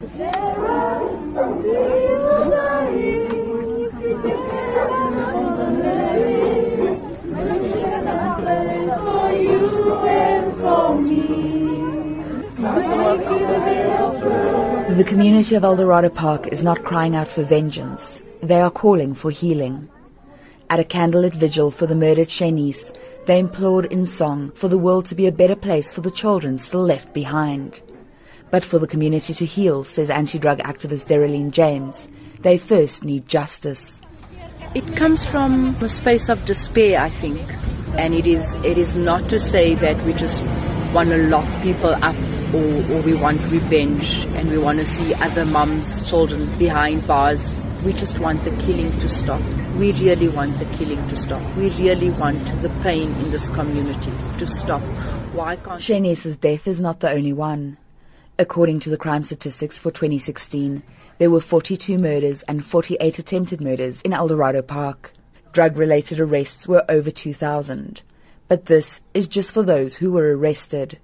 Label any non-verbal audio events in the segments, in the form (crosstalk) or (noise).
The community of Eldorado Park is not crying out for vengeance. They are calling for healing. At a candlelit vigil for the murdered Shaynice, they implored in song for the world to be a better place for the children still left behind. But for the community to heal, says anti-drug activist Dereline James, they first need justice. It comes from a space of despair, I think. And it is, it is not to say that we just want to lock people up or, or we want revenge and we want to see other mums, children behind bars. We just want the killing to stop. We really want the killing to stop. We really want the pain in this community to stop. Why can't Shaynice's death is not the only one. According to the crime statistics for 2016, there were 42 murders and 48 attempted murders in Eldorado Park. Drug related arrests were over 2,000. But this is just for those who were arrested.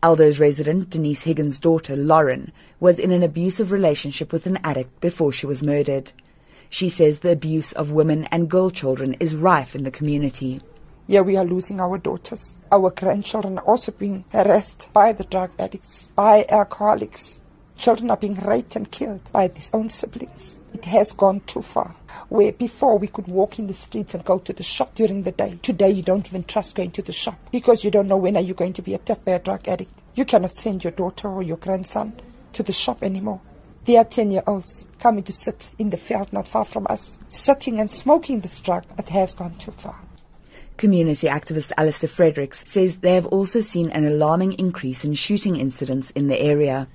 Eldo's resident, Denise Higgins' daughter, Lauren, was in an abusive relationship with an addict before she was murdered. She says the abuse of women and girl children is rife in the community. Yeah, we are losing our daughters. Our grandchildren are also being harassed by the drug addicts, by alcoholics. Children are being raped and killed by their own siblings. It has gone too far. Where before we could walk in the streets and go to the shop during the day. Today you don't even trust going to the shop because you don't know when are you going to be attacked by a drug addict. You cannot send your daughter or your grandson to the shop anymore. They are 10 year olds coming to sit in the field not far from us, sitting and smoking this drug. It has gone too far. Community activist Alistair Fredericks says they have also seen an alarming increase in shooting incidents in the area.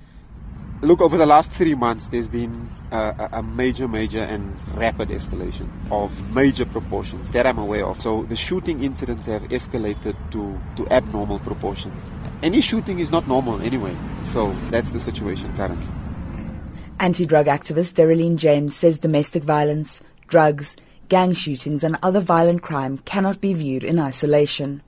Look, over the last three months, there's been uh, a, a, major, major, and rapid escalation of major proportions that I'm aware of. So the shooting incidents have escalated to, to abnormal proportions. Any shooting is not normal anyway. So that's the situation currently. Anti drug activist Dereline James says domestic violence, drugs, gang shootings, and other violent crime cannot be viewed in isolation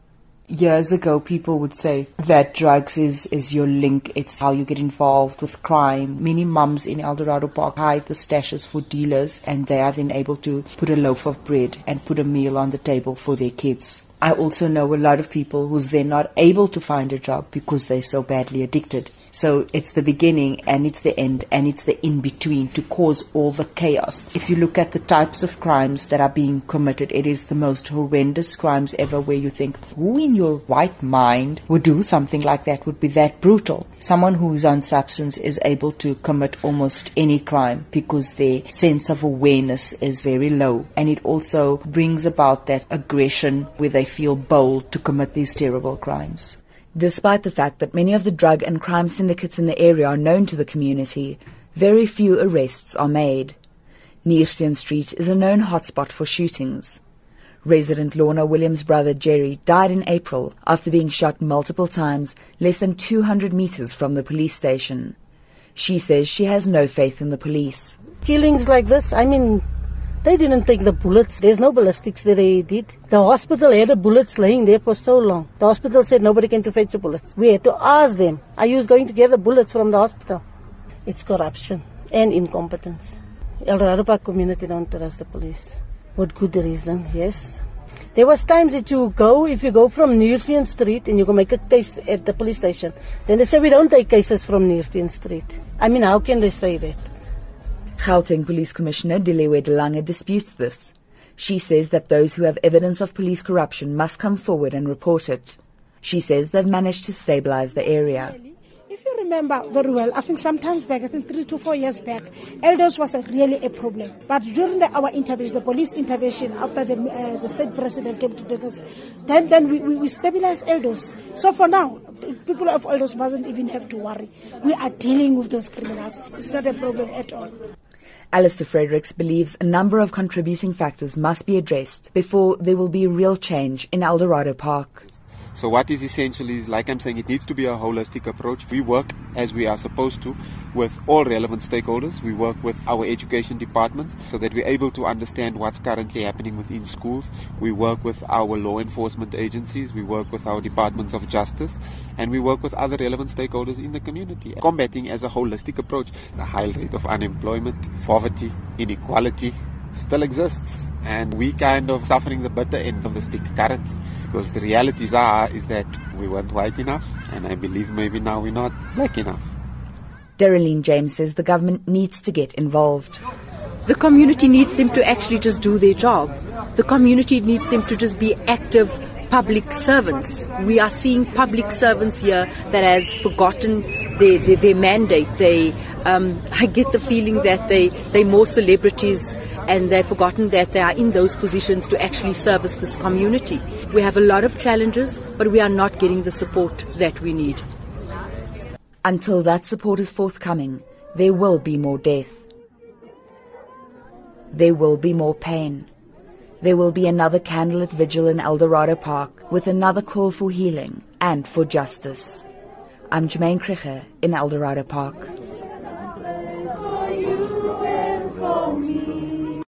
years ago people would say that drugs is, is your link, it's how you get involved with crime. Many mums in Eldorado Park hide the stashes for dealers and they are then able to put a loaf of bread and put a meal on the table for their kids. I also know a lot of people who's then not able to find a job because they're so badly addicted. So it's the beginning and it's the end and it's the in between to cause all the chaos. If you look at the types of crimes that are being committed, it is the most horrendous crimes ever where you think, who in your right mind would do something like that, would be that brutal? Someone who is on substance is able to commit almost any crime because their sense of awareness is very low. And it also brings about that aggression where they feel bold to commit these terrible crimes. Despite the fact that many of the drug and crime syndicates in the area are known to the community, very few arrests are made. Neersteen Street is a known hotspot for shootings. Resident Lorna Williams' brother Jerry died in April after being shot multiple times less than 200 meters from the police station. She says she has no faith in the police. Killings like this, I mean, they didn't take the bullets. There's no ballistics that they did. The hospital had the bullets laying there for so long. The hospital said nobody can to fetch the bullets. We had to ask them, are you going to get the bullets from the hospital? It's corruption and incompetence. Eldorado Park community don't trust the police. What good reason, yes. There was times that you go, if you go from Neersteen Street and you go make a case at the police station, then they say we don't take cases from Neersteen Street. I mean, how can they say that? Gauteng Police Commissioner Deliwe de Lange disputes this. She says that those who have evidence of police corruption must come forward and report it. She says they've managed to stabilize the area. If you remember very well, I think sometimes back, I think three to four years back, Eldos was a, really a problem. But during the, our intervention, the police intervention, after the, uh, the state president came to us, then, then we, we, we stabilized Eldos. So for now, people of Eldos mustn't even have to worry. We are dealing with those criminals. It's not a problem at all. Alistair Fredericks believes a number of contributing factors must be addressed before there will be real change in Eldorado Park. So what is essential is, like I'm saying, it needs to be a holistic approach. We work as we are supposed to with all relevant stakeholders. We work with our education departments so that we're able to understand what's currently happening within schools. We work with our law enforcement agencies. We work with our departments of justice and we work with other relevant stakeholders in the community. Combating as a holistic approach the high rate of unemployment, poverty, inequality, still exists and we kind of suffering the bitter end of the stick currently because the realities are is that we weren't white enough and I believe maybe now we're not black enough. Daryline James says the government needs to get involved. The community needs them to actually just do their job. The community needs them to just be active public servants. We are seeing public servants here that has forgotten their, their, their mandate. They, um, (laughs) I get the feeling that they, they're more celebrities and they've forgotten that they are in those positions to actually service this community. We have a lot of challenges, but we are not getting the support that we need. Until that support is forthcoming, there will be more death. There will be more pain. There will be another candlelit vigil in Eldorado Park with another call for healing and for justice. I'm Jamaine Krige in Eldorado Park.